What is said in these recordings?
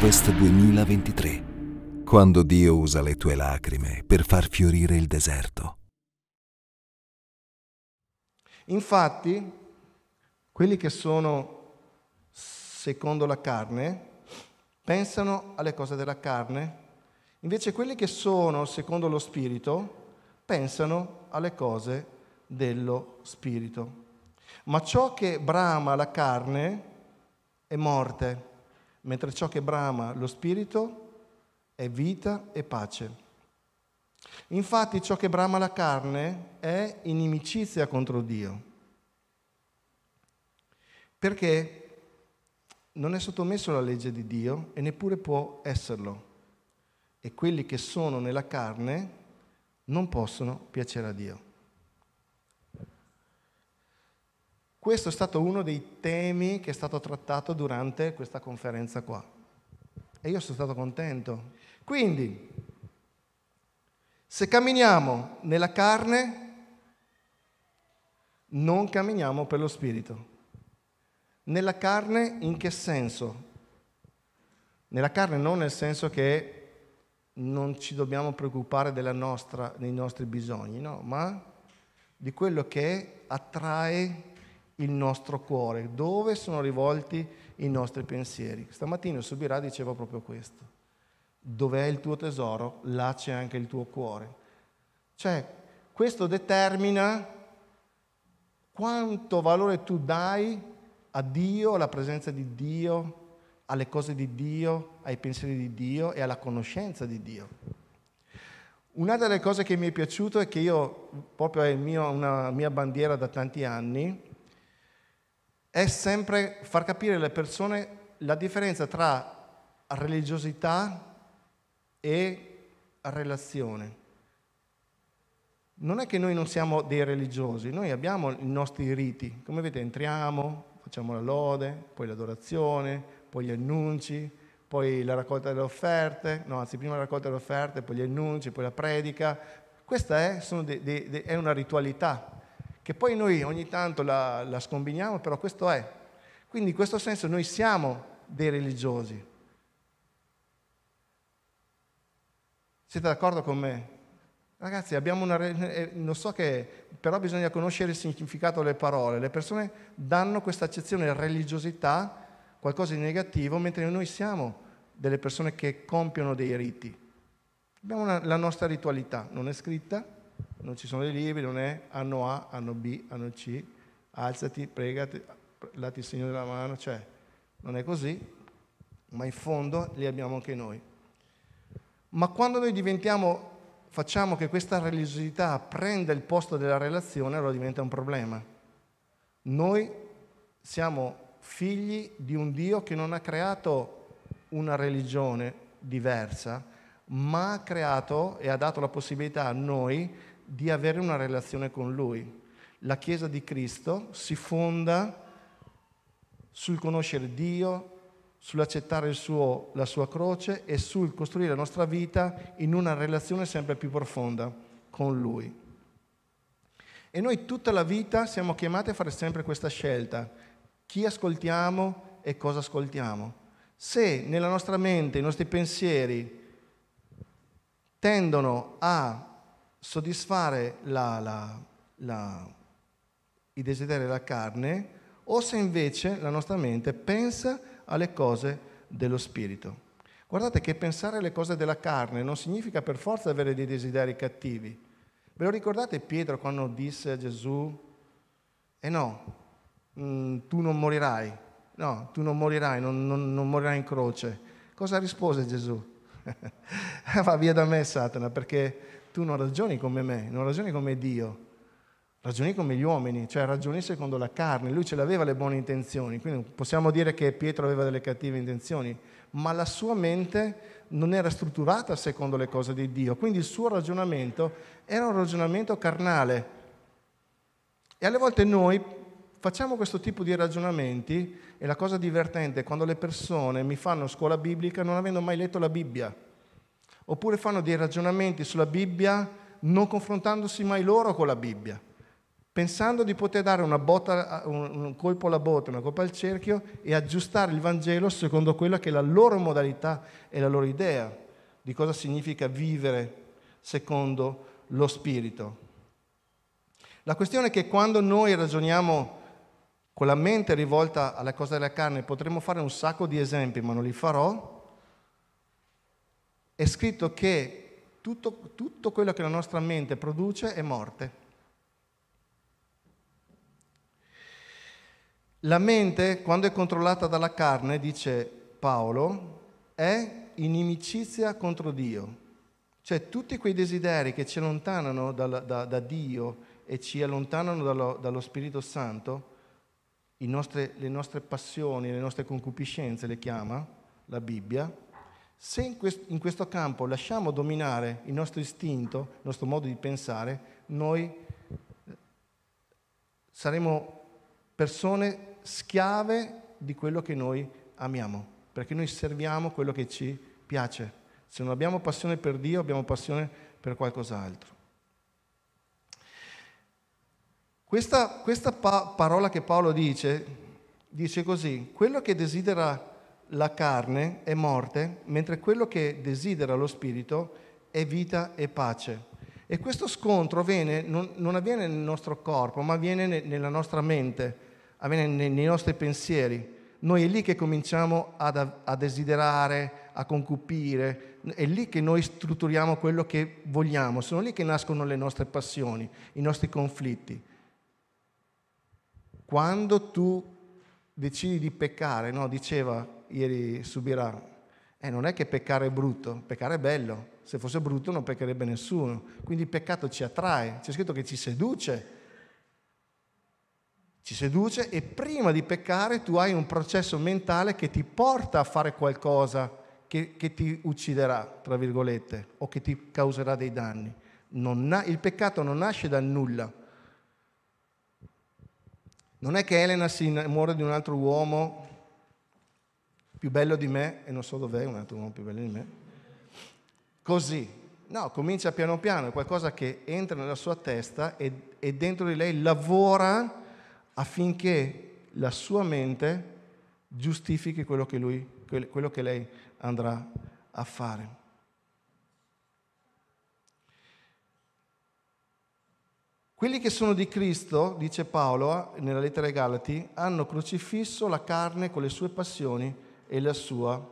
Harvest 2023. Quando Dio usa le tue lacrime per far fiorire il deserto. Infatti, quelli che sono secondo la carne pensano alle cose della carne, invece quelli che sono secondo lo spirito pensano alle cose dello spirito. Ma ciò che brama la carne è morte, mentre ciò che brama lo spirito è vita e pace. Infatti ciò che brama la carne è inimicizia contro Dio, perché non è sottomesso alla legge di Dio e neppure può esserlo. E quelli che sono nella carne non possono piacere a Dio. Questo è stato uno dei temi che è stato trattato durante questa conferenza qua. E io sono stato contento. Quindi, se camminiamo nella carne, non camminiamo per lo spirito. Nella carne in che senso? Nella carne non nel senso che non ci dobbiamo preoccupare nostra, dei nostri bisogni, no, ma di quello che attrae il nostro cuore, dove sono rivolti i nostri pensieri. Stamattina Subirà diceva proprio questo. Dov'è il tuo tesoro, là c'è anche il tuo cuore. Cioè, questo determina quanto valore tu dai a Dio, alla presenza di Dio, alle cose di Dio, ai pensieri di Dio e alla conoscenza di Dio. Una delle cose che mi è piaciuto è che io, proprio è mio, una mia bandiera da tanti anni, è sempre far capire alle persone la differenza tra religiosità e relazione. Non è che noi non siamo dei religiosi, noi abbiamo i nostri riti, come vedete entriamo, facciamo la lode, poi l'adorazione, poi gli annunci, poi la raccolta delle offerte, no, anzi prima la raccolta delle offerte, poi gli annunci, poi la predica. Questa è, de, de, de, è una ritualità che poi noi ogni tanto la, la scombiniamo, però questo è. Quindi in questo senso noi siamo dei religiosi. Siete d'accordo con me? Ragazzi, abbiamo una... Eh, non so che... però bisogna conoscere il significato delle parole. Le persone danno questa accezione religiosità, qualcosa di negativo, mentre noi siamo delle persone che compiono dei riti. Abbiamo una, la nostra ritualità, non è scritta, non ci sono dei libri, non è anno A, anno B, anno C, alzati, pregati, lati il segno della mano, cioè non è così, ma in fondo li abbiamo anche noi. Ma quando noi diventiamo facciamo che questa religiosità prenda il posto della relazione, allora diventa un problema. Noi siamo figli di un Dio che non ha creato una religione diversa, ma ha creato e ha dato la possibilità a noi di avere una relazione con Lui. La Chiesa di Cristo si fonda sul conoscere Dio, sull'accettare suo, la sua croce e sul costruire la nostra vita in una relazione sempre più profonda con Lui. E noi tutta la vita siamo chiamati a fare sempre questa scelta, chi ascoltiamo e cosa ascoltiamo. Se nella nostra mente i nostri pensieri tendono a soddisfare la, la, la, i desideri della carne, o se invece la nostra mente pensa alle cose dello spirito. Guardate che pensare alle cose della carne non significa per forza avere dei desideri cattivi. Ve lo ricordate Pietro quando disse a Gesù, eh no, mm, tu non morirai, no, tu non morirai, non, non, non morirai in croce. Cosa rispose Gesù? Va via da me Satana perché tu non ragioni come me, non ragioni come Dio. Ragioni come gli uomini, cioè ragioni secondo la carne. Lui ce l'aveva le buone intenzioni, quindi possiamo dire che Pietro aveva delle cattive intenzioni, ma la sua mente non era strutturata secondo le cose di Dio, quindi il suo ragionamento era un ragionamento carnale. E alle volte noi facciamo questo tipo di ragionamenti e la cosa divertente è quando le persone mi fanno scuola biblica non avendo mai letto la Bibbia, oppure fanno dei ragionamenti sulla Bibbia non confrontandosi mai loro con la Bibbia. pensando di poter dare botta, un, colpo alla botte, una colpa al cerchio e aggiustare il Vangelo secondo quella che è la loro modalità e la loro idea di cosa significa vivere secondo lo Spirito. La questione è che quando noi ragioniamo con la mente rivolta alle cose della carne, potremmo fare un sacco di esempi, ma non li farò. È scritto che tutto, tutto quello che la nostra mente produce è morte. La mente, quando è controllata dalla carne, dice Paolo, è inimicizia contro Dio. Cioè tutti quei desideri che ci allontanano da, da, da Dio e ci allontanano dallo, dallo Spirito Santo, nostre, le nostre passioni, le nostre concupiscenze le chiama la Bibbia, se in, quest, in questo campo lasciamo dominare il nostro istinto, il nostro modo di pensare, noi saremo persone schiave di quello che noi amiamo, perché noi serviamo quello che ci piace. Se non abbiamo passione per Dio, abbiamo passione per qualcos'altro. Questa, questa pa- parola che Paolo dice, dice così, quello che desidera la carne è morte, mentre quello che desidera lo spirito è vita e pace. E questo scontro avviene, non, non, avviene nel nostro corpo, ma avviene ne, nella nostra mente avviene nei, nei nostri pensieri. Noi è lì che cominciamo ad, a desiderare, a concupire, è lì che noi strutturiamo quello che vogliamo, sono lì che nascono le nostre passioni, i nostri conflitti. Quando tu decidi di peccare, no, diceva ieri Subirà, eh, non è che peccare è brutto, peccare è bello, se fosse brutto non peccherebbe nessuno, quindi il peccato ci attrae, c'è scritto che ci seduce, ci seduce e prima di peccare tu hai un processo mentale che ti porta a fare qualcosa che, che ti ucciderà, tra virgolette, o che ti causerà dei danni. Na- il peccato non nasce dal nulla. Non è che Elena si muore di un altro uomo più bello di me, e non so dov'è un altro uomo più bello di me, così. No, comincia piano piano, è qualcosa che entra nella sua testa e, e dentro di lei lavora affinché la sua mente giustifichi quello che, lui, quello che lei andrà a fare. Quelli che sono di Cristo, dice Paolo nella lettera ai Galati, hanno crocifisso la carne con le sue passioni e, sua,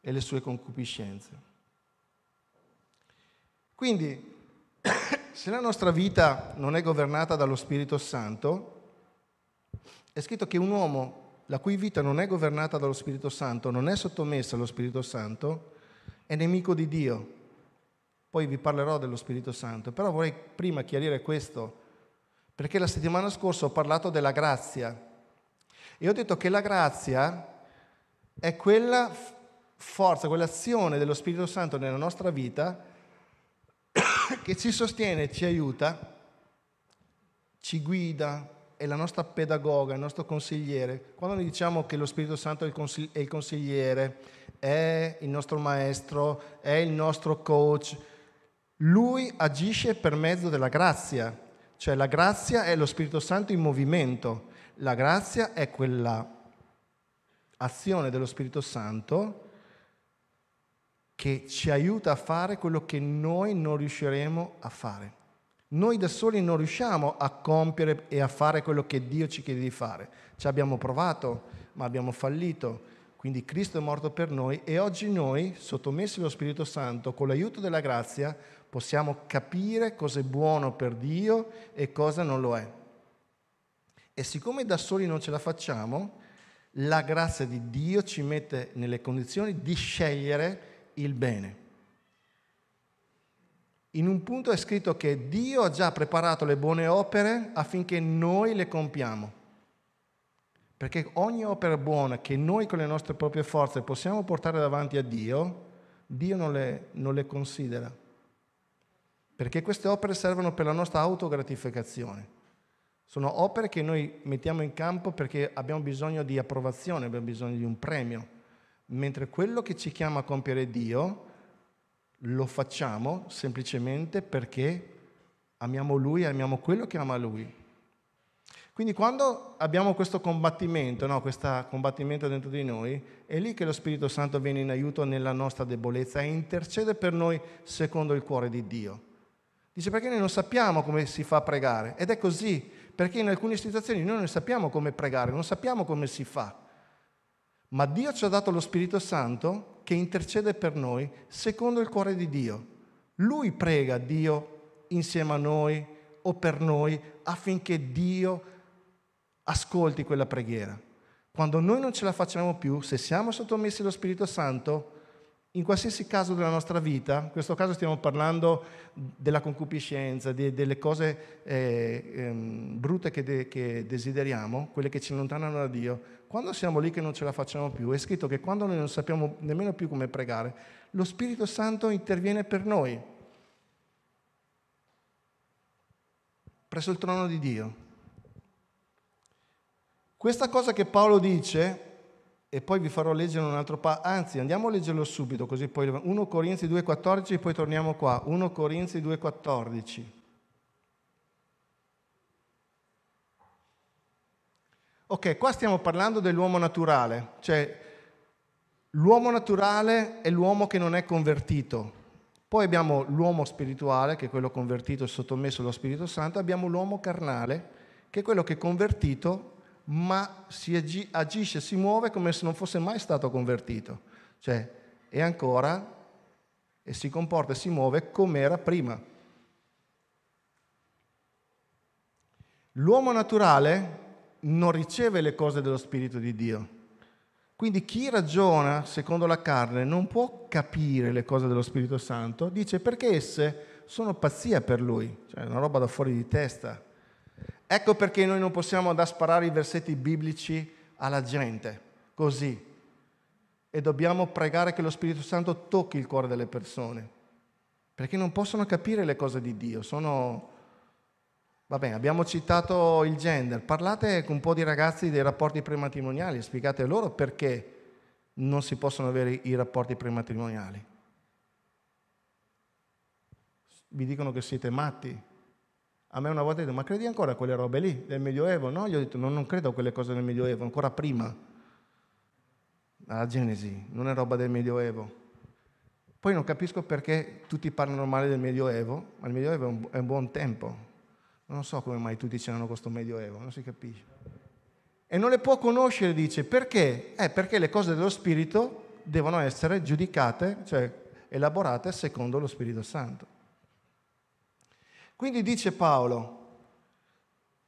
e le sue concupiscenze. Quindi, se la nostra vita non è governata dallo Spirito Santo, è scritto che un uomo la cui vita non è governata dallo Spirito Santo, non è sottomessa allo Spirito Santo, è nemico di Dio. Poi vi parlerò dello Spirito Santo, però vorrei prima chiarire questo, perché la settimana scorsa ho parlato della grazia e ho detto che la grazia è quella forza, quell'azione dello Spirito Santo nella nostra vita che ci sostiene, ci aiuta, ci guida, è la nostra pedagoga, il nostro consigliere. Quando noi diciamo che lo Spirito Santo è il, consigliere, è il nostro maestro, è il nostro coach, lui agisce per mezzo della grazia, cioè la grazia è lo Spirito Santo in movimento, la grazia è quella azione dello Spirito Santo che ci aiuta a fare quello che noi non riusciremo a fare. Noi da soli non riusciamo a compiere e a fare quello che Dio ci chiede di fare. Ci abbiamo provato, ma abbiamo fallito. Quindi Cristo è morto per noi e oggi noi, sottomessi allo Spirito Santo, con l'aiuto della grazia, possiamo capire cosa è buono per Dio e cosa non lo è. E siccome da soli non ce la facciamo, la grazia di Dio ci mette nelle condizioni di scegliere il bene. In un punto è scritto che Dio ha già preparato le buone opere affinché noi le compiamo. Perché ogni opera buona che noi con le nostre proprie forze possiamo portare davanti a Dio, Dio non le, non le considera. Perché queste opere servono per la nostra autogratificazione. Sono opere che noi mettiamo in campo perché abbiamo bisogno di approvazione, abbiamo bisogno di un premio. Mentre quello che ci chiama a compiere Dio lo facciamo semplicemente perché amiamo Lui e amiamo quello che ama Lui. Quindi quando abbiamo questo combattimento, no, questo combattimento dentro di noi, è lì che lo Spirito Santo viene in aiuto nella nostra debolezza e intercede per noi secondo il cuore di Dio. Dice perché noi non sappiamo come si fa a pregare ed è così, perché in alcune situazioni noi non sappiamo come pregare, non sappiamo come si fa. Ma Dio ci ha dato lo Spirito Santo che intercede per noi secondo il cuore di Dio. Lui prega Dio insieme a noi o per noi affinché Dio ascolti quella preghiera. Quando noi non ce la facciamo più, se siamo sottomessi allo Spirito Santo, in qualsiasi caso della nostra vita, in questo caso stiamo parlando della concupiscenza, di, delle cose eh, ehm, brutte che, de, che, desideriamo, quelle che ci allontanano da Dio, quando siamo lì che non ce la facciamo più, è scritto che quando noi non sappiamo nemmeno più come pregare, lo Spirito Santo interviene per noi, presso il trono di Dio. Questa cosa che Paolo dice, e poi vi farò leggere un altro passo, anzi andiamo a leggerlo subito, così poi 1 Corinzi 2,14 poi torniamo qua, 1 Corinzi 2,14. Ok, qua stiamo parlando dell'uomo naturale, cioè l'uomo naturale è l'uomo che non è convertito. Poi abbiamo l'uomo spirituale, che è quello convertito e sottomesso allo Spirito Santo, abbiamo l'uomo carnale, che è quello che è convertito ma si agi- agisce, si muove come se non fosse mai stato convertito. Cioè, è ancora e si comporta e si muove come era prima. L'uomo naturale non riceve le cose dello Spirito di Dio. Quindi chi ragiona secondo la carne non può capire le cose dello Spirito Santo, dice perché esse sono pazzia per lui, cioè una roba da fuori di testa. Ecco perché noi non possiamo andare a sparare i versetti biblici alla gente, così. E dobbiamo pregare che lo Spirito Santo tocchi il cuore delle persone, perché non possono capire le cose di Dio. Sono... Va bene, abbiamo citato il gender. Parlate con un po' di ragazzi dei rapporti prematrimoniali, spiegate loro perché non si possono avere i rapporti prematrimoniali. Vi dicono che siete matti, a me una volta ha detto, ma credi ancora a quelle robe lì del Medioevo? No, gli ho detto, no, non credo a quelle cose del Medioevo, ancora prima. La Genesi, non è roba del Medioevo. Poi non capisco perché tutti parlano male del Medioevo, ma il Medioevo è un, è un buon tempo. Non so come mai tutti ce l'hanno questo Medioevo, non si capisce. E non le può conoscere, dice, perché? Eh, perché le cose dello Spirito devono essere giudicate, cioè elaborate secondo lo Spirito Santo. Quindi dice Paolo,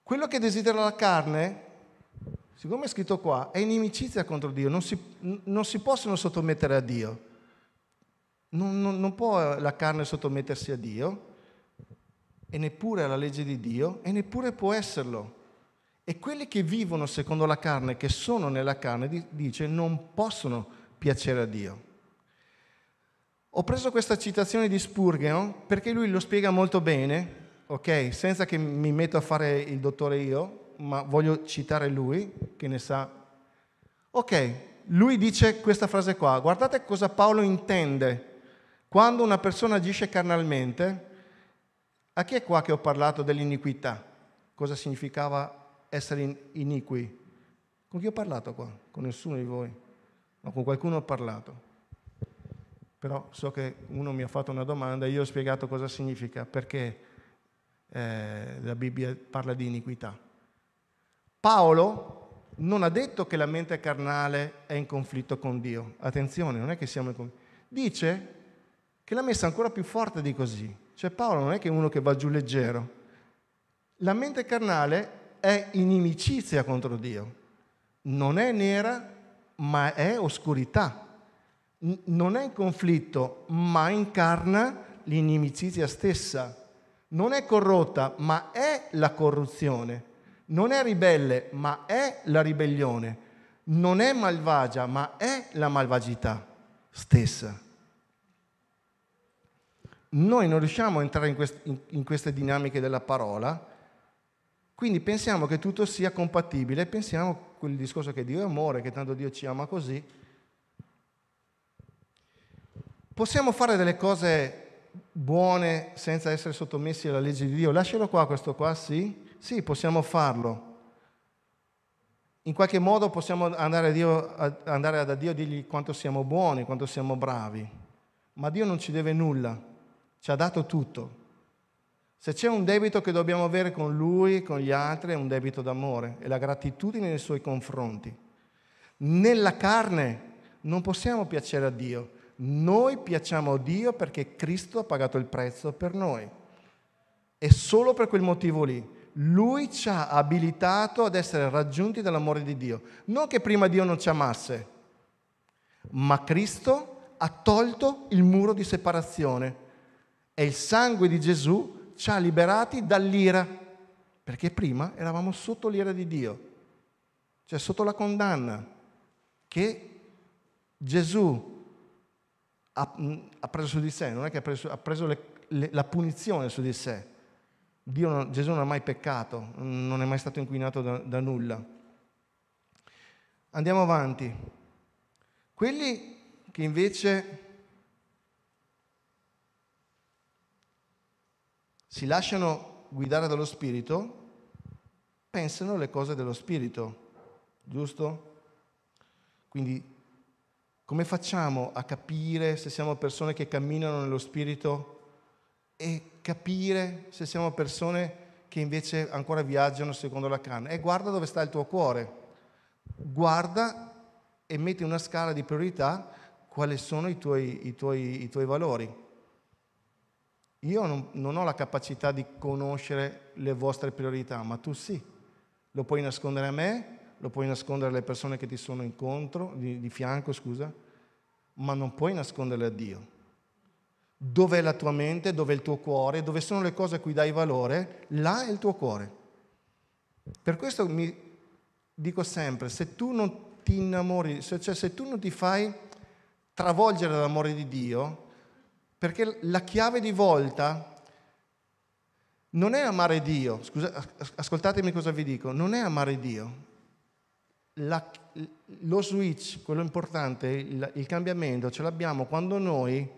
quello che desidera la carne, siccome è scritto qua, è inimicizia contro Dio, non si, non si possono sottomettere a Dio. Non, non, non può la carne sottomettersi a Dio, e neppure alla legge di Dio, e neppure può esserlo. E quelli che vivono secondo la carne, che sono nella carne, dice, non possono piacere a Dio. Ho preso questa citazione di Spurgeon perché lui lo spiega molto bene, ok? Senza che mi metto a fare il dottore io, ma voglio citare lui, che ne sa. Ok, lui dice questa frase qua, guardate cosa Paolo intende quando una persona agisce carnalmente. A chi è qua che ho parlato dell'iniquità? Cosa significava essere iniqui? Con chi ho parlato qua? Con nessuno di voi? Ma con qualcuno ho parlato però so che uno mi ha fatto una domanda e io ho spiegato cosa significa, perché eh, la Bibbia parla di iniquità. Paolo non ha detto che la mente carnale è in conflitto con Dio. Attenzione, non è che siamo in conflitto. Dice che l'ha messa ancora più forte di così. Cioè Paolo non è che è uno che va giù leggero. La mente carnale è inimicizia contro Dio. Non è nera, ma è oscurità non è in conflitto, ma incarna l'inimicizia stessa. Non è corrotta, ma è la corruzione. Non è ribelle, ma è la ribellione. Non è malvagia, ma è la malvagità stessa. Noi non riusciamo a entrare in, quest- in queste dinamiche della parola, quindi pensiamo che tutto sia compatibile, pensiamo quel discorso che Dio è amore, che tanto Dio ci ama così, Possiamo fare delle cose buone senza essere sottomessi alla legge di Dio? Lascialo qua, questo qua, sì? Sì, possiamo farlo. In qualche modo possiamo andare, Dio, andare da Dio e dirgli quanto siamo buoni, quanto siamo bravi. Ma Dio non ci deve nulla, ci ha dato tutto. Se c'è un debito che dobbiamo avere con Lui, con gli altri, è un debito d'amore, è la gratitudine nei Suoi confronti. Nella carne non possiamo piacere a Dio, noi piacciamo a Dio perché Cristo ha pagato il prezzo per noi. E solo per quel motivo lì. Lui ci ha abilitato ad essere raggiunti dall'amore di Dio. Non che prima Dio non ci amasse, ma Cristo ha tolto il muro di separazione e il sangue di Gesù ci ha liberati dall'ira, perché prima eravamo sotto l'ira di Dio, cioè sotto la condanna che Gesù ha, ha, preso su di sé, non è che ha preso, ha preso le, le, la punizione su di sé. Non, Gesù non ha mai peccato, non è mai stato inquinato da, da nulla. Andiamo avanti. Quelli che invece si lasciano guidare dallo Spirito pensano le cose dello Spirito, giusto? Quindi come facciamo a capire se siamo persone che camminano nello Spirito e capire se siamo persone che invece ancora viaggiano secondo la carne? E guarda dove sta il tuo cuore. Guarda e metti una scala di priorità quali sono i tuoi, i tuoi, i tuoi valori. Io non, non ho la capacità di conoscere le vostre priorità, ma tu sì. Lo puoi nascondere a me, lo puoi nascondere alle persone che ti sono incontro, di, di fianco, scusa, ma non puoi nasconderle a Dio. Dov'è la tua mente, dov'è il tuo cuore, dove sono le cose a cui dai valore, là è il tuo cuore. Per questo mi dico sempre, se tu non ti innamori, cioè se tu non ti fai travolgere dall'amore di Dio, perché la chiave di volta non è amare Dio, scusa, ascoltatemi cosa vi dico, non è amare Dio, la, lo switch, quello importante, il, il cambiamento ce l'abbiamo quando noi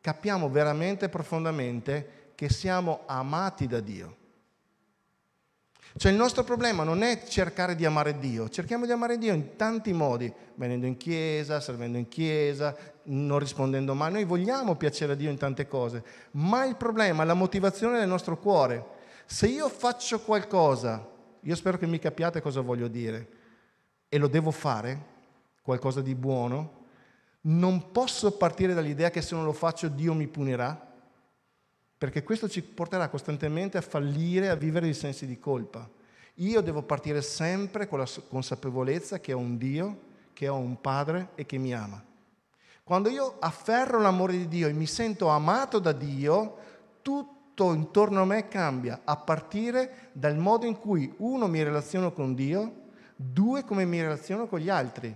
capiamo veramente profondamente che siamo amati da Dio. Cioè il nostro problema non è cercare di amare Dio, cerchiamo di amare Dio in tanti modi, venendo in chiesa, servendo in chiesa, non rispondendo mai. Noi vogliamo piacere a Dio in tante cose, ma il problema è la motivazione del nostro cuore. Se io faccio qualcosa, io spero che mi capiate cosa voglio dire, e lo devo fare, qualcosa di buono, non posso partire dall'idea che se non lo faccio Dio mi punirà, perché questo ci porterà costantemente a fallire, a vivere i sensi di colpa. Io devo partire sempre con la consapevolezza che ho un Dio, che ho un Padre e che mi ama. Quando io afferro l'amore di Dio e mi sento amato da Dio, tutto intorno a me cambia, a partire dal modo in cui uno mi relaziono con Dio due come mi relaziono con gli altri.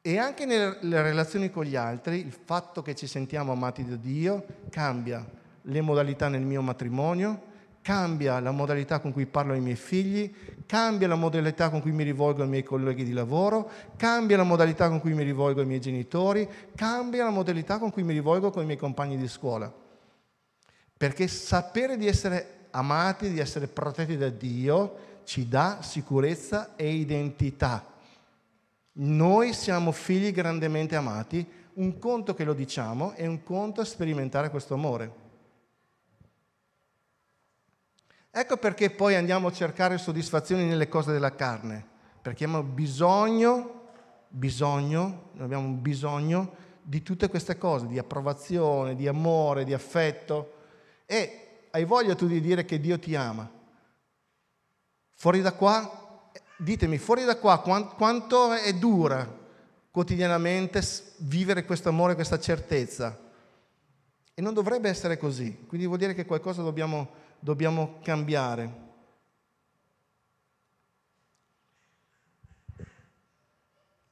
E anche nelle relazioni con gli altri, il fatto che ci sentiamo amati da Dio cambia le modalità nel mio matrimonio, cambia la modalità con cui parlo ai miei figli, cambia la modalità con cui mi rivolgo ai miei colleghi di lavoro, cambia la modalità con cui mi rivolgo ai miei genitori, cambia la modalità con cui mi rivolgo con i miei compagni di scuola. Perché sapere di essere amati, di essere protetti da Dio, ci dà sicurezza e identità. Noi siamo figli grandemente amati, un conto che lo diciamo è un conto a sperimentare questo amore. Ecco perché poi andiamo a cercare soddisfazioni nelle cose della carne, perché abbiamo bisogno, bisogno, abbiamo bisogno di tutte queste cose, di approvazione, di amore, di affetto. E hai voglia tu di dire che Dio ti ama, Fuori da qua, ditemi, fuori da qua quanto è dura quotidianamente vivere questo amore, questa certezza. E non dovrebbe essere così, quindi vuol dire che qualcosa dobbiamo, dobbiamo cambiare.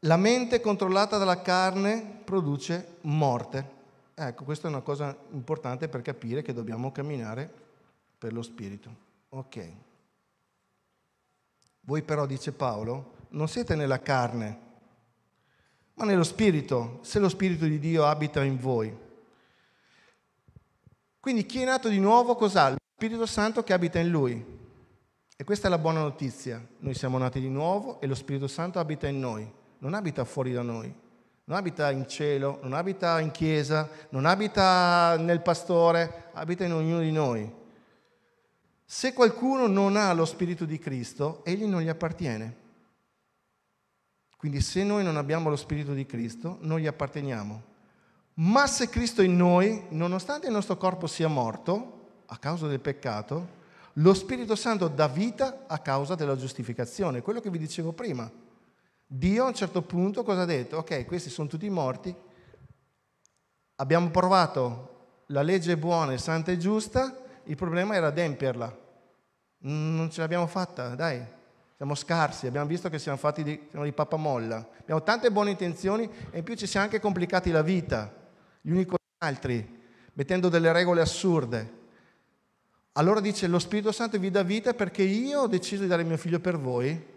La mente controllata dalla carne produce morte. Ecco, questa è una cosa importante per capire che dobbiamo camminare per lo spirito. Ok. Voi però, dice Paolo, non siete nella carne, ma nello Spirito, se lo Spirito di Dio abita in voi. Quindi chi è nato di nuovo cos'ha? Lo Spirito Santo che abita in lui. E questa è la buona notizia. Noi siamo nati di nuovo e lo Spirito Santo abita in noi, non abita fuori da noi, non abita in cielo, non abita in chiesa, non abita nel pastore, abita in ognuno di noi. Se qualcuno non ha lo Spirito di Cristo, egli non gli appartiene. Quindi se noi non abbiamo lo Spirito di Cristo, non gli apparteniamo. Ma se Cristo è in noi, nonostante il nostro corpo sia morto a causa del peccato, lo Spirito Santo dà vita a causa della giustificazione, quello che vi dicevo prima. Dio a un certo punto cosa ha detto? Ok, questi sono tutti morti, abbiamo provato la legge buona, santa e giusta, il problema era adempierla. Non ce l'abbiamo fatta, dai, siamo scarsi, abbiamo visto che siamo fatti di, siamo di pappamolla. Abbiamo tante buone intenzioni e in più ci siamo anche complicati la vita, gli uni con gli altri, mettendo delle regole assurde. Allora dice lo Spirito Santo vi dà vita perché io ho deciso di dare mio figlio per voi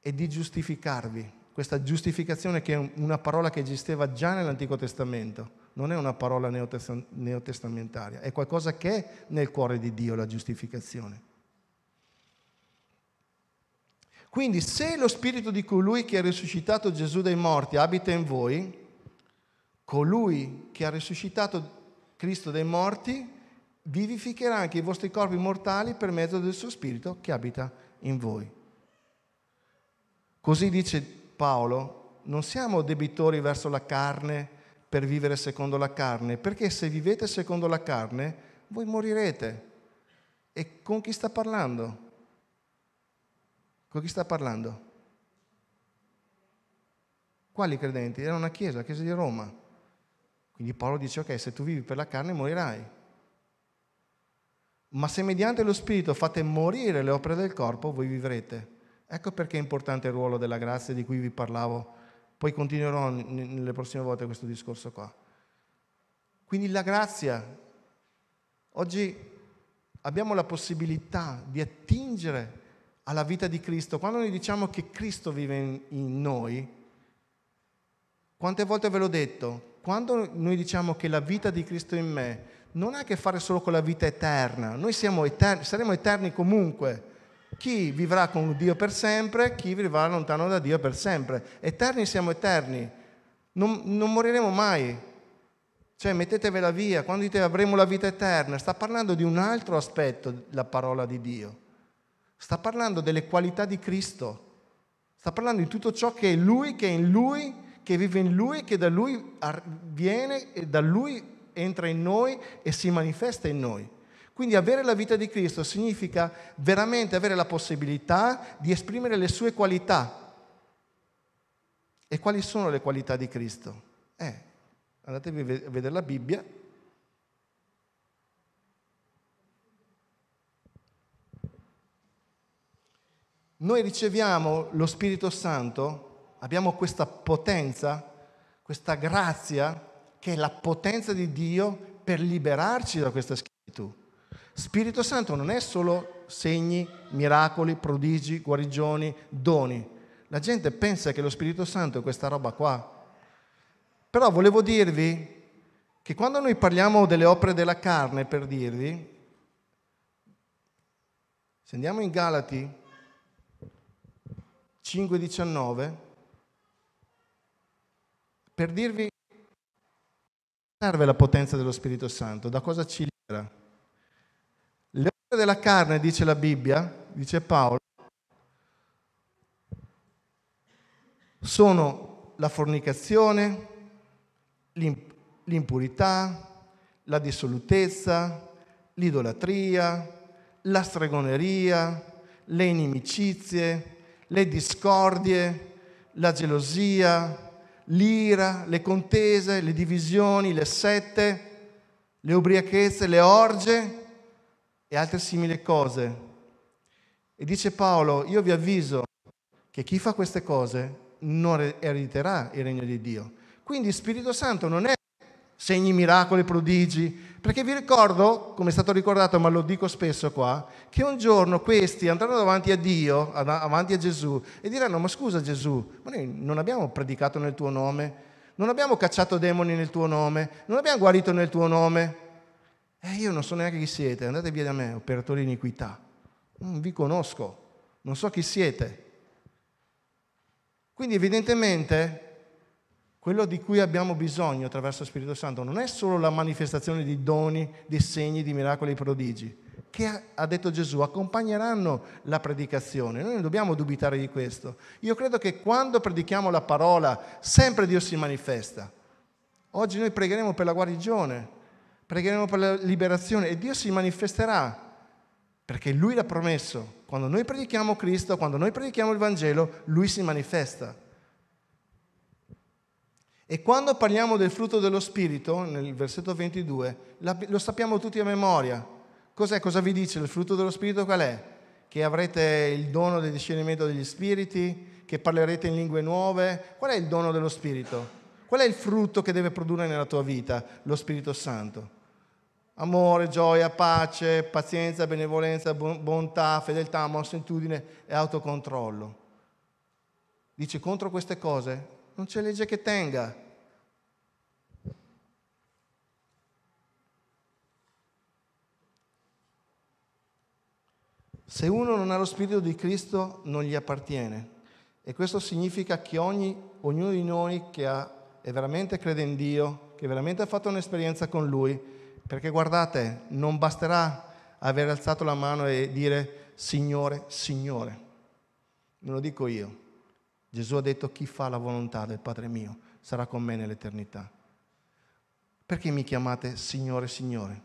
e di giustificarvi. Questa giustificazione che è una parola che esisteva già nell'Antico Testamento non è una parola neotestamentaria, è qualcosa che è nel cuore di Dio la giustificazione. Quindi se lo spirito di colui che ha risuscitato Gesù dai morti abita in voi, colui che ha risuscitato Cristo dai morti vivificherà anche i vostri corpi mortali per mezzo del suo spirito che abita in voi. Così dice Paolo, non siamo debitori verso la carne per vivere secondo la carne, perché se vivete secondo la carne, voi morirete. E con chi sta parlando? Con chi sta parlando? Quali credenti? Era una chiesa, la chiesa di Roma. Quindi Paolo dice, ok, se tu vivi per la carne morirai. Ma se mediante lo Spirito fate morire le opere del corpo, voi vivrete. Ecco perché è importante il ruolo della grazia di cui vi parlavo poi continuerò nelle prossime volte questo discorso qua. Quindi la grazia. Oggi abbiamo la possibilità di attingere alla vita di Cristo. Quando noi diciamo che Cristo vive in, noi, quante volte ve l'ho detto? Quando noi diciamo che la vita di Cristo in me, non ha a che fare solo con la vita eterna, noi eterni, saremo eterni comunque chi vivrà con Dio per sempre, chi vivrà lontano da Dio per sempre. Eterni siamo eterni, non, non moriremo mai. Cioè, mettetevela via, quando dite avremo la vita eterna, sta parlando di un altro aspetto la parola di Dio. Sta parlando delle qualità di Cristo. Sta parlando di tutto ciò che è Lui, che è in Lui, che vive in Lui, che da Lui viene e da Lui entra in noi e si manifesta in noi. Quindi avere la vita di Cristo significa veramente avere la possibilità di esprimere le sue qualità. E quali sono le qualità di Cristo? Eh, andatevi a vedere la Bibbia. Noi riceviamo lo Spirito Santo, abbiamo questa potenza, questa grazia, che è la potenza di Dio per liberarci da questa schiavitù. Spirito Santo non è solo segni, miracoli, prodigi, guarigioni, doni. La gente pensa che lo Spirito Santo è questa roba qua. Però volevo dirvi che quando noi parliamo delle opere della carne, per dirvi, se andiamo in Galati 5:19, per dirvi serve la potenza dello Spirito Santo, da cosa ci libera? Della carne, dice la Bibbia, dice Paolo, sono la fornicazione, l'impurità, la dissolutezza, l'idolatria, la stregoneria, le inimicizie, le discordie, la gelosia, l'ira, le contese, le divisioni, le sette, le ubriachezze, le orge e altre simili cose. E dice Paolo, io vi avviso che chi fa queste cose non erediterà il regno di Dio. Quindi Spirito Santo non è segni, miracoli, prodigi, perché vi ricordo, come è stato ricordato, ma lo dico spesso qua, che un giorno questi andranno davanti a Dio, davanti a Gesù, e diranno, ma scusa Gesù, ma noi non abbiamo predicato nel tuo nome, non abbiamo cacciato demoni nel tuo nome, non abbiamo guarito nel tuo nome, Eh, io non so neanche chi siete, andate via da me, operatori di iniquità. Non vi conosco, non so chi siete. Quindi evidentemente quello di cui abbiamo bisogno attraverso lo Spirito Santo non è solo la manifestazione di doni, di segni, di miracoli e prodigi, che ha detto Gesù accompagneranno la predicazione. Noi non dobbiamo dubitare di questo. Io credo che quando predichiamo la parola, sempre Dio si manifesta. Oggi noi pregheremo per la guarigione, pregheremo per la liberazione e Dio si manifesterà perché Lui l'ha promesso. Quando noi predichiamo Cristo, quando noi predichiamo il Vangelo, Lui si manifesta. E quando parliamo del frutto dello Spirito, nel versetto 22, lo sappiamo tutti a memoria. Cos'è? Cosa vi dice il frutto dello Spirito? Qual è? Che avrete il dono del discernimento degli spiriti, che parlerete in lingue nuove. Qual è il dono dello Spirito? Qual è il frutto che deve produrre nella tua vita lo Spirito Santo? Amore, gioia, pace, pazienza, benevolenza, bontà, fedeltà, mansuetudine e autocontrollo. Dice contro queste cose non c'è legge che tenga. Se uno non ha lo Spirito di Cristo non gli appartiene. E questo significa che ogni, ognuno di noi che ha, è veramente crede in Dio, che veramente ha fatto un'esperienza con Lui, perché guardate, non basterà aver alzato la mano e dire Signore, Signore. Non lo dico io. Gesù ha detto chi fa la volontà del Padre mio sarà con me nell'eternità. Perché mi chiamate Signore, Signore?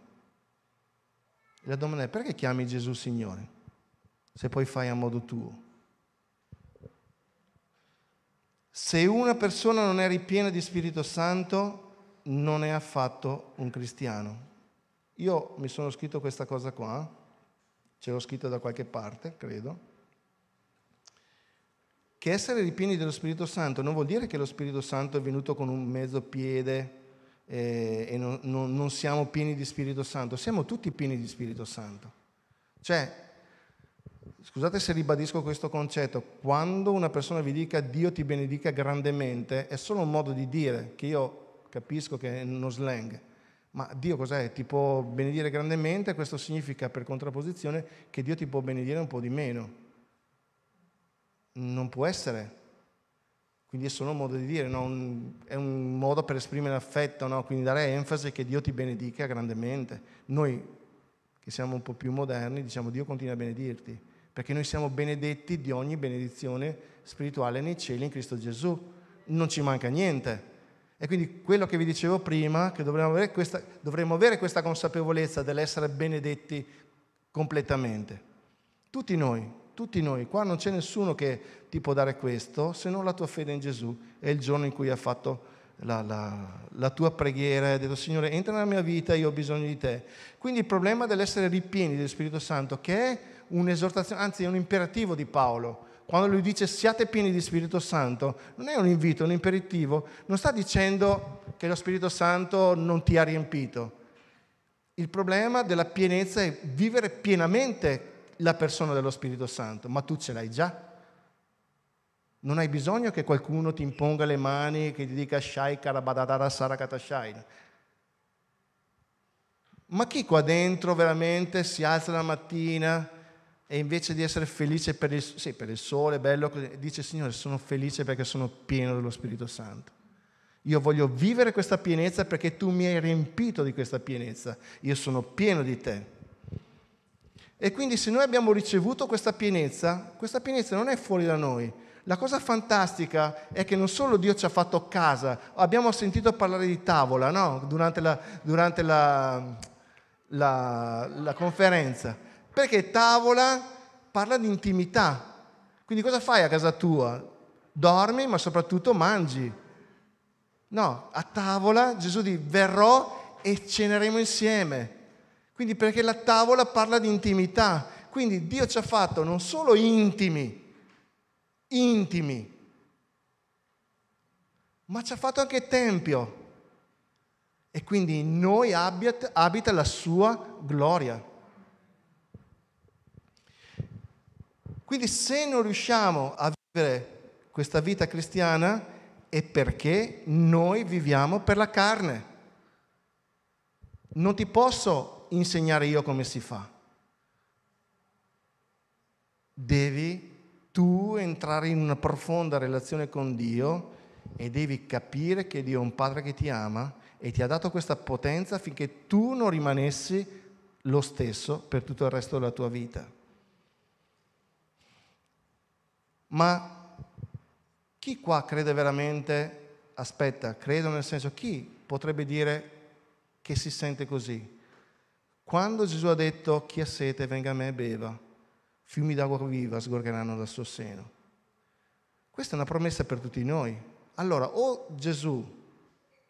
E la domanda è perché chiami Gesù Signore? se poi fai a modo tuo. Se una persona non è ripiena di Spirito Santo, non è affatto un cristiano. Io mi sono scritto questa cosa qua, ce l'ho scritto da qualche parte, credo, che essere ripieni dello Spirito Santo non vuol dire che lo Spirito Santo è venuto con un mezzo piede eh, e non siamo pieni di Spirito Santo, siamo tutti pieni di Spirito Santo. Cioè, scusate se ribadisco questo concetto, quando una persona vi dica Dio ti benedica grandemente, è solo un modo di dire che io capisco che è uno slang. Ma Dio cos'è? Ti può benedire grandemente, questo significa per contrapposizione che Dio ti può benedire un po' di meno. Non può essere. Quindi è solo un modo di dire, no? è un modo per esprimere affetto, no? quindi dare enfasi che Dio ti benedica grandemente. Noi che siamo un po' più moderni diciamo Dio continua a benedirti perché noi siamo benedetti di ogni benedizione spirituale nei cieli in Cristo Gesù. Non ci manca niente. E quindi quello che vi dicevo prima, che dovremmo avere questa, dovremmo avere questa consapevolezza dell'essere benedetti completamente. Tutti noi, tutti noi, qua non c'è nessuno che ti può dare questo se non la tua fede in Gesù. È il giorno in cui hai fatto la, la, la, tua preghiera e hai detto Signore entra nella mia vita, io ho bisogno di te. Quindi il problema dell'essere ripieni dello Spirito Santo, che è un'esortazione, anzi è un imperativo di Paolo. Quando lui dice siate pieni di Spirito Santo, non è un invito, è un imperativo. Non sta dicendo che lo Spirito Santo non ti ha riempito. Il problema della pienezza è vivere pienamente la persona dello Spirito Santo, ma tu ce l'hai già. Non hai bisogno che qualcuno ti imponga le mani, che ti dica Shai Karabadadara Sarakata Shai. Ma chi qua dentro veramente si alza la mattina e invece di essere felice per il, sì, per il sole, bello, dice Signore, sono felice perché sono pieno dello Spirito Santo. Io voglio vivere questa pienezza perché tu mi hai riempito di questa pienezza. Io sono pieno di te. E quindi se noi abbiamo ricevuto questa pienezza, questa pienezza non è fuori da noi. La cosa fantastica è che non solo Dio ci ha fatto casa, abbiamo sentito parlare di tavola no? durante, la, durante la, la, la conferenza. Perché tavola parla di intimità. Quindi cosa fai a casa tua? Dormi, ma soprattutto mangi. No, a tavola Gesù dice verrò e ceneremo insieme. Quindi perché la tavola parla di intimità. Quindi Dio ci ha fatto non solo intimi, intimi, ma ci ha fatto anche tempio. E quindi in noi abita, abita la sua gloria. Quindi se non riusciamo a vivere questa vita cristiana è perché noi viviamo per la carne. Non ti posso insegnare io come si fa. Devi tu entrare in una profonda relazione con Dio e devi capire che Dio è un Padre che ti ama e ti ha dato questa potenza affinché tu non rimanessi lo stesso per tutto il resto della tua vita. Ma chi qua crede veramente, aspetta, credo nel senso, chi potrebbe dire che si sente così? Quando Gesù ha detto chi ha sete venga a me e beva, fiumi d'acqua viva sgorgeranno dal suo seno. Questa è una promessa per tutti noi. Allora, o Gesù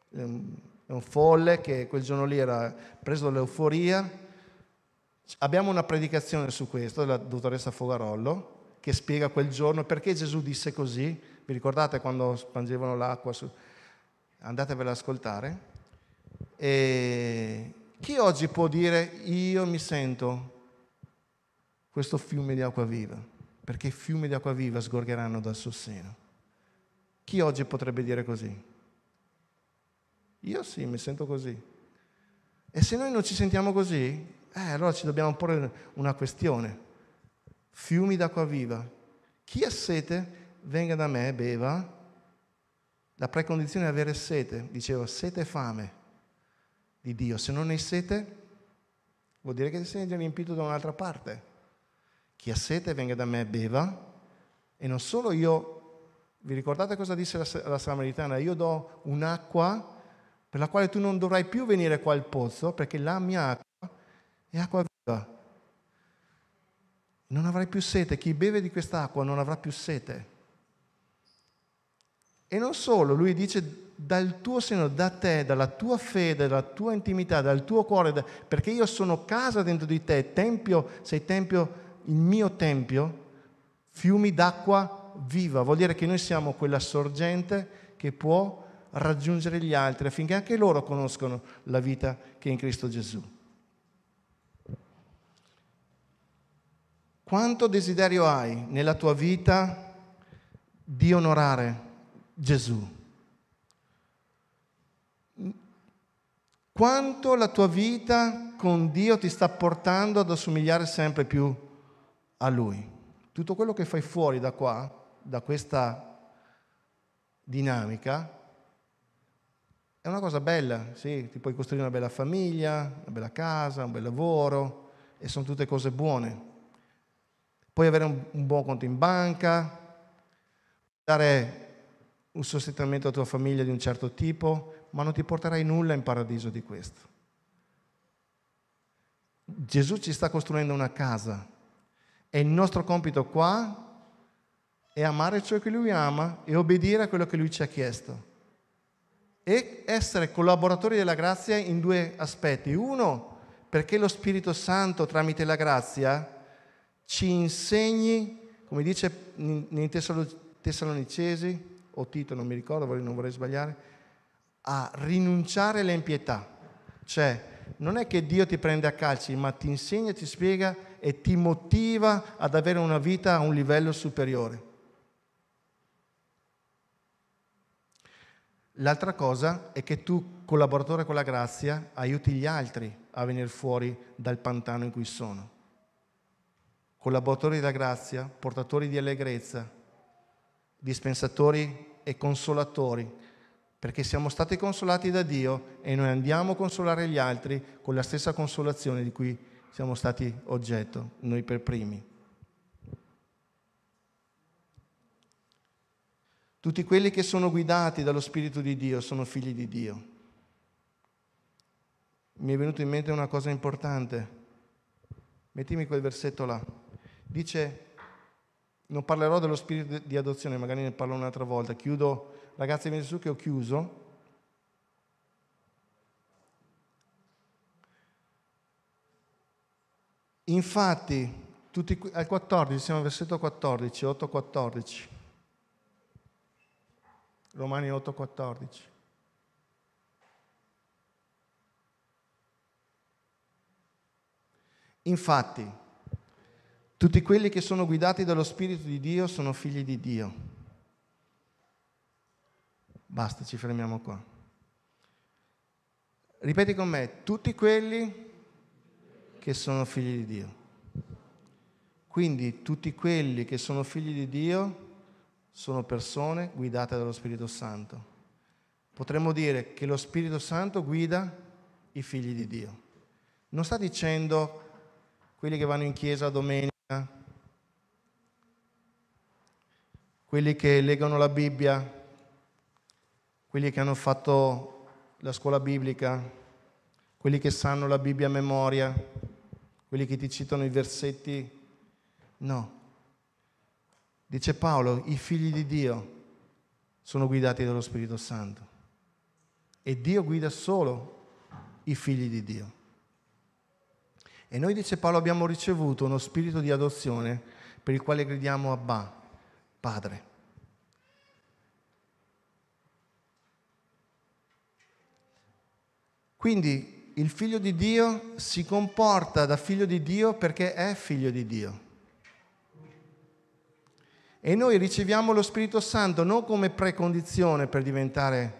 è un folle che quel giorno lì era preso dall'euforia, abbiamo una predicazione su questo della dottoressa Fogarollo che spiega quel giorno perché Gesù disse così. Vi ricordate quando spangevano l'acqua? Su... Andatevela ad ascoltare. E chi oggi può dire io mi sento questo fiume di acqua viva? Perché fiumi di acqua viva sgorgeranno dal suo seno. Chi oggi potrebbe dire così? Io sì, mi sento così. E se noi non ci sentiamo così, eh, allora ci dobbiamo porre una questione. Fiumi d'acqua viva. Chi ha sete, venga da me beva. La precondizione è avere sete. Dicevo, sete e fame di Dio. Se non hai sete, vuol dire che ti sei già riempito da un'altra parte. Chi ha sete venga da me beva. E non solo io, vi ricordate cosa disse la, la Samaritana? Io do un'acqua per la quale tu non dovrai più venire qua al pozzo, perché la mia acqua è acqua viva. Non avrai più sete. Chi beve di quest'acqua non avrà più sete. E non solo, lui dice dal tuo seno, da te, dalla tua fede, dalla tua intimità, dal tuo cuore, perché io sono casa dentro di te, tempio, sei tempio, il mio tempio, fiumi d'acqua viva. Vuol dire che noi siamo quella sorgente che può raggiungere gli altri affinché anche loro conoscano la vita che è in Cristo Gesù. Quanto desiderio hai nella tua vita di onorare Gesù? quanto la tua vita con Dio ti sta portando ad assomigliare sempre più a Lui. Tutto quello che fai fuori da qua, da questa dinamica, è una cosa bella, sì, ti puoi costruire una bella famiglia, una bella casa, un bel lavoro, e sono tutte cose buone. Puoi avere un, un buon conto in banca, dare un sostentamento alla tua famiglia di un certo tipo, ma non ti porterai nulla in paradiso di questo. Gesù ci sta costruendo una casa e il nostro compito qua è amare ciò che Lui ama e obbedire a quello che Lui ci ha chiesto. E essere collaboratori della grazia in due aspetti. Uno, perché lo Spirito Santo tramite la grazia ci insegni, come dice nei Tessalonicesi, o Tito, non mi ricordo, non vorrei sbagliare, a rinunciare all'impietà. Cioè, non è che Dio ti prende a calci, ma ti insegna, ti spiega e ti motiva ad avere una vita a un livello superiore. L'altra cosa è che tu, collaboratore con la grazia, aiuti gli altri a venire fuori dal pantano in cui sono. Collaboratori della grazia, portatori di allegrezza, dispensatori e consolatori perché siamo stati consolati da Dio e noi andiamo a consolare gli altri con la stessa consolazione di cui siamo stati oggetto, noi per primi. Tutti quelli che sono guidati dallo Spirito di Dio sono figli di Dio. Mi è venuto in mente una cosa importante. Mettimi quel versetto là. Dice, non parlerò dello spirito di adozione, magari ne parlo un'altra volta. Chiudo Ragazzi, vieni su che ho chiuso. Infatti, tutti, al 14, siamo al versetto 14, 8-14. Romani 8-14. Infatti, tutti quelli che sono guidati dallo Spirito di Dio sono figli di Dio. Basta, ci fermiamo qua. Ripeti con me, tutti quelli che sono figli di Dio. Quindi tutti quelli che sono figli di Dio sono persone guidate dallo Spirito Santo. Potremmo dire che lo Spirito Santo guida i figli di Dio. Non sta dicendo quelli che vanno in chiesa domenica, quelli che leggono la Bibbia, quelli che hanno fatto la scuola biblica, quelli che sanno la Bibbia a memoria, quelli che ti citano i versetti. No. Dice Paolo, i figli di Dio sono guidati dallo Spirito Santo. E Dio guida solo i figli di Dio. E noi, dice Paolo, abbiamo ricevuto uno spirito di adozione per il quale gridiamo Abba, Padre. Quindi il figlio di Dio si comporta da figlio di Dio perché è figlio di Dio. E noi riceviamo lo Spirito Santo non come precondizione per diventare,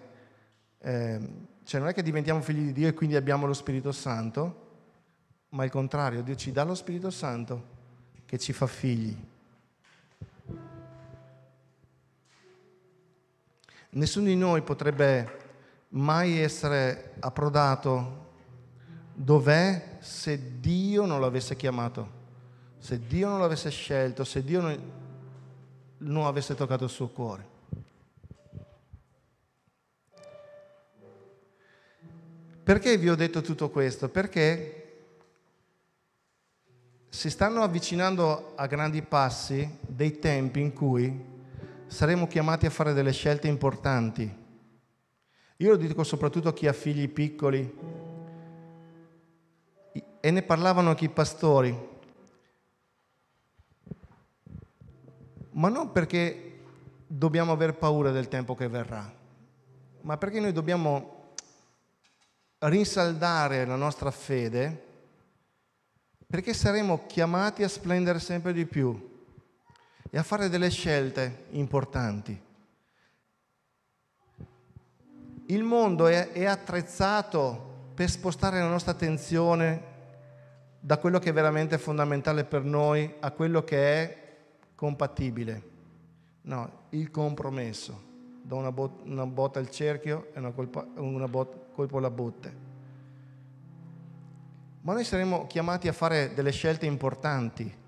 eh, cioè non è che diventiamo figli di Dio e quindi abbiamo lo Spirito Santo, ma il contrario, Dio ci dà lo Spirito Santo che ci fa figli. Nessuno di noi potrebbe mai essere approdato dov'è se Dio non l'avesse chiamato, se Dio non l'avesse scelto, se Dio non, non avesse toccato il suo cuore. Perché vi ho detto tutto questo? Perché si stanno avvicinando a grandi passi dei tempi in cui saremo chiamati a fare delle scelte importanti. Io lo dico soprattutto a chi ha figli piccoli. E ne parlavano anche i pastori, ma non perché dobbiamo aver paura del tempo che verrà, ma perché noi dobbiamo rinsaldare la nostra fede perché saremo chiamati a splendere sempre di più e a fare delle scelte importanti. Il mondo è, è attrezzato per spostare la nostra attenzione da quello che è veramente fondamentale per noi a quello che è compatibile. No, il compromesso. Do una, bot- una botta al cerchio e una, colpa, una bot- colpo alla botte. Ma noi saremo chiamati a fare delle scelte importanti.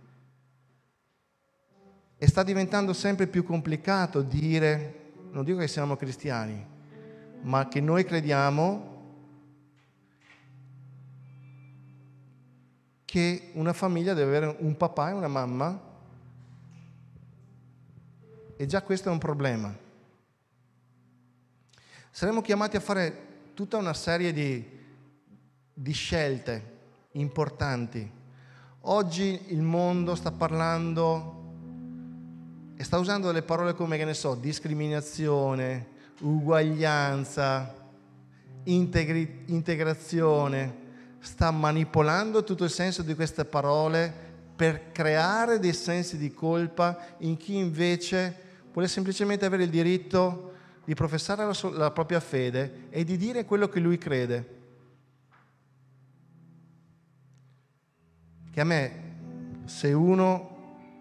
E sta diventando sempre più complicato dire, non dico che siamo cristiani, ma che noi crediamo che una famiglia deve avere un papà e una mamma e già questo è un problema. Saremo chiamati a fare tutta una serie di, di scelte importanti. Oggi il mondo sta parlando e sta usando delle parole come, che ne so, discriminazione, uguaglianza, integri- integrazione, sta manipolando tutto il senso di queste parole per creare dei sensi di colpa in chi invece vuole semplicemente avere il diritto di professare la, sua, la propria fede e di dire quello che lui crede. Che a me, se uno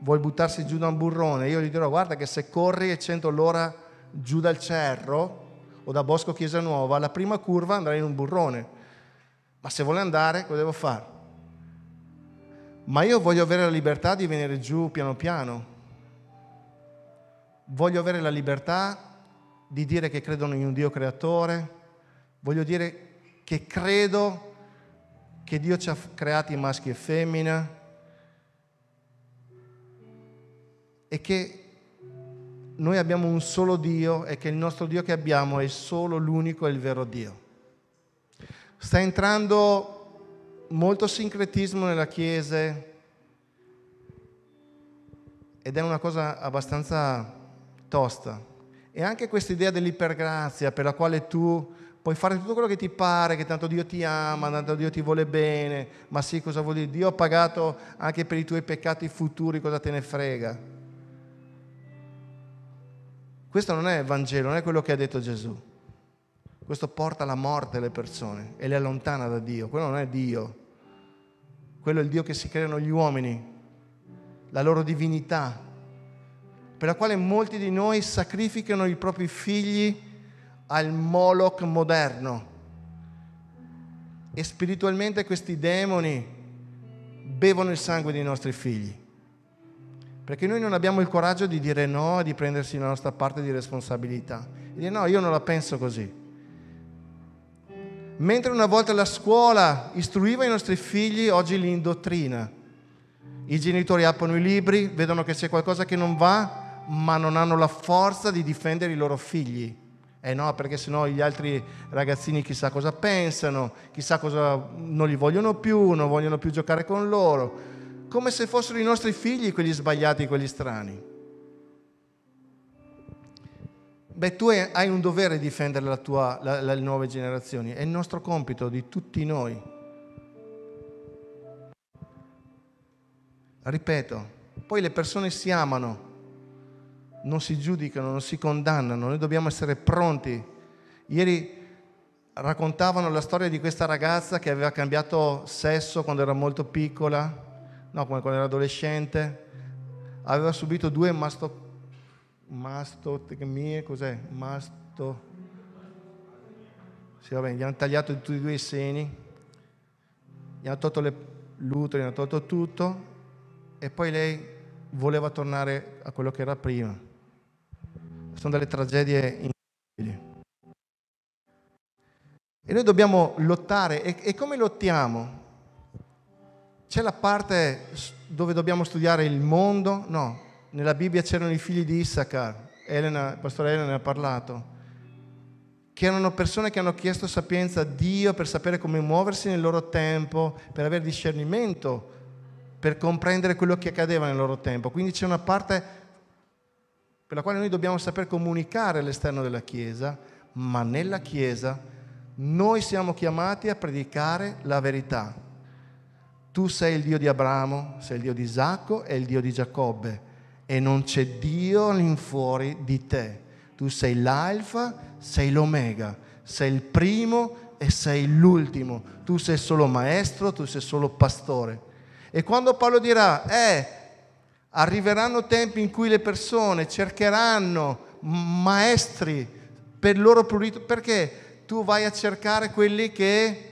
vuole buttarsi giù da un burrone, io gli dirò guarda che se corri a 100 all'ora giù dal Cerro o da Bosco Chiesa Nuova, la prima curva andrà in un burrone. Ma se vuole andare, cosa devo fare? Ma io voglio avere la libertà di venire giù piano piano. Voglio avere la libertà di dire che credo in un Dio creatore. Voglio dire che credo che Dio ci ha creati maschi e femmina e che noi abbiamo un solo Dio e che il nostro Dio che abbiamo è solo l'unico e il vero Dio. Sta entrando molto sincretismo nella Chiesa ed è una cosa abbastanza tosta. E anche questa idea dell'ipergrazia per la quale tu puoi fare tutto quello che ti pare, che tanto Dio ti ama, tanto Dio ti vuole bene, ma sì, cosa vuol dire? Dio ha pagato anche per i tuoi peccati futuri, cosa te ne frega? Questo non è il Vangelo, non è quello che ha detto Gesù. Questo porta alla morte le persone e le allontana da Dio. Quello non è Dio. quello è il Dio che si creano gli uomini, la loro divinità, per la quale molti di noi sacrificano i propri figli al Moloch moderno. E spiritualmente questi demoni bevono il sangue dei nostri figli. Perché noi non abbiamo il coraggio di dire no e di prendersi la nostra parte di responsabilità. E dire no, io non la penso così. Mentre una volta la scuola istruiva i nostri figli, oggi li indottrina. I genitori aprono i libri, vedono che c'è qualcosa che non va, ma non hanno la forza di difendere i loro figli. Eh no, perché sennò gli altri ragazzini chissà cosa pensano, chissà cosa non li vogliono più, non vogliono più giocare con loro. Come se fossero i nostri figli quelli sbagliati, quelli strani. Beh, tu hai un dovere di difendere la tua, la, le nuove generazioni, è il nostro compito di tutti noi. Ripeto, poi le persone si amano, non si giudicano, non si condannano, noi dobbiamo essere pronti. Ieri raccontavano la storia di questa ragazza che aveva cambiato sesso quando era molto piccola, no, quando era adolescente, aveva subito due masto, mastotecmie, cos'è? Masto... Sì, vabbè, gli hanno tagliato tutti e due i seni, gli hanno tolto le l'utero, gli hanno tolto tutto e poi lei voleva tornare a quello che era prima sono delle tragedie incredibili. E noi dobbiamo lottare. E, e come lottiamo? C'è la parte dove dobbiamo studiare il mondo? No, nella Bibbia c'erano i figli di Issachar, Elena, il pastore Elena ne ha parlato, che erano persone che hanno chiesto sapienza a Dio per sapere come muoversi nel loro tempo, per avere discernimento, per comprendere quello che accadeva nel loro tempo. Quindi c'è una parte per la quale noi dobbiamo saper comunicare all'esterno della Chiesa, ma nella Chiesa noi siamo chiamati a predicare la verità. Tu sei il Dio di Abramo, sei il Dio di Isacco e il Dio di Giacobbe e non c'è Dio all'infuori di te. Tu sei l'alfa, sei l'omega, sei il primo e sei l'ultimo. Tu sei solo maestro, tu sei solo pastore. E quando Paolo dirà, eh, Arriveranno tempi in cui le persone cercheranno maestri per il loro prurito, perché tu vai a cercare quelli che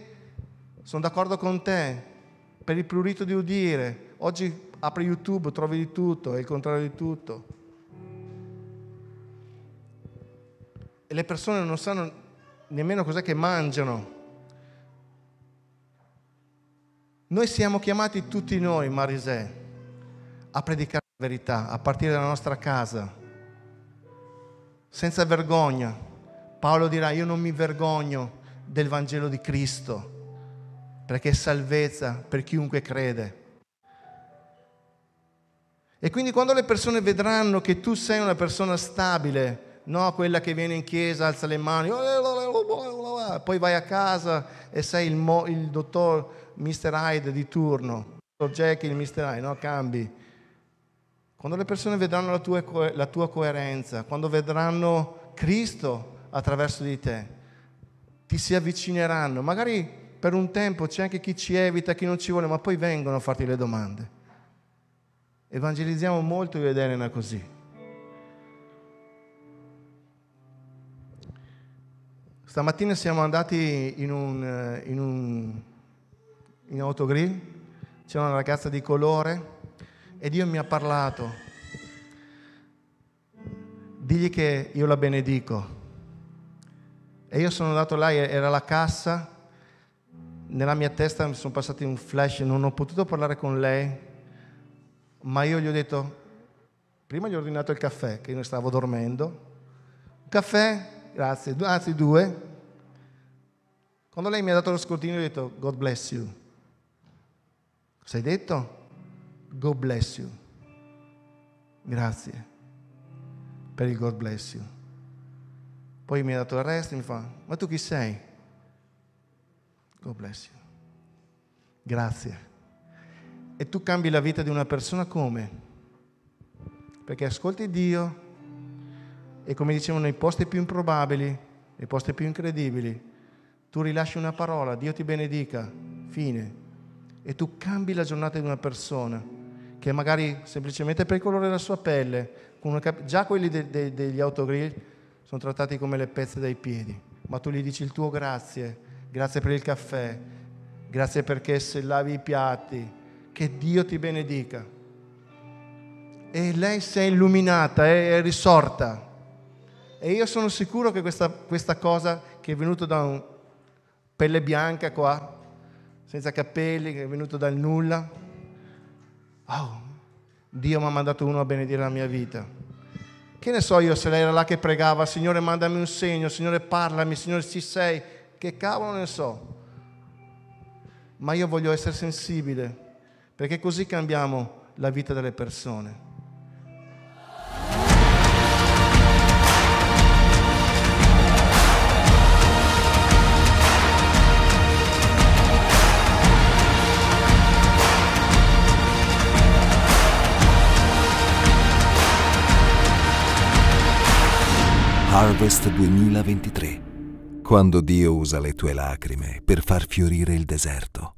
sono d'accordo con te, per il prurito di udire. Oggi apri YouTube, trovi di tutto, è il contrario di tutto. E le persone non sanno nemmeno cos'è che mangiano. Noi siamo chiamati tutti noi, Marisè, a predicare la verità a partire dalla nostra casa, senza vergogna. Paolo dirà, io non mi vergogno del Vangelo di Cristo, perché è salvezza per chiunque crede. E quindi quando le persone vedranno che tu sei una persona stabile, no quella che viene in chiesa, alza le mani, poi vai a casa e sei il, mo, il dottor Mr. Hyde di turno, il Jekyll, il Mr. Hyde, no? Cambi. Quando le persone vedranno la tua, la tua coerenza, quando vedranno Cristo attraverso di te, ti si avvicineranno. Magari per un tempo c'è anche chi ci evita, chi non ci vuole, ma poi vengono a farti le domande. Evangelizziamo molto io ed Elena così. Stamattina siamo andati in un, in un in autogrill, c'è una ragazza di colore e Dio mi ha parlato. Digli che io la benedico. E io sono andato là, era la cassa, nella mia testa mi sono passati un flash, non ho potuto parlare con lei, ma io gli ho detto, prima gli ho ordinato il caffè, che io stavo dormendo, caffè, grazie, anzi due. Quando lei mi ha dato lo scrutino, gli ho detto, God bless you. Cosa hai detto? God bless you. Grazie per il God bless you. Poi mi ha dato il resto e mi fa, ma tu chi sei? God bless you. Grazie. E tu cambi la vita di una persona come? Perché ascolti Dio e come dicevano nei posti più improbabili, nei posti più incredibili, tu rilasci una parola, Dio ti benedica, fine e tu cambi la giornata di una persona che magari semplicemente per il colore della sua pelle, cap- già quelli de- de- degli autogrill sono trattati come le pezze dai piedi, ma tu gli dici il tuo grazie, grazie per il caffè, grazie perché se lavi i piatti, che Dio ti benedica. E lei si è illuminata, è, risorta. E io sono sicuro che questa, questa cosa che è venuta da un pelle bianca qua, senza capelli, che è venuto dal nulla, oh, Dio mi ha mandato uno a benedire la mia vita. Che ne so io se lei era là che pregava, Signore mandami un segno, Signore parlami, Signore ci sei, che cavolo ne so. Ma io voglio essere sensibile, perché così cambiamo la vita delle persone. Harvest 2023, quando Dio usa le tue lacrime per far fiorire il deserto.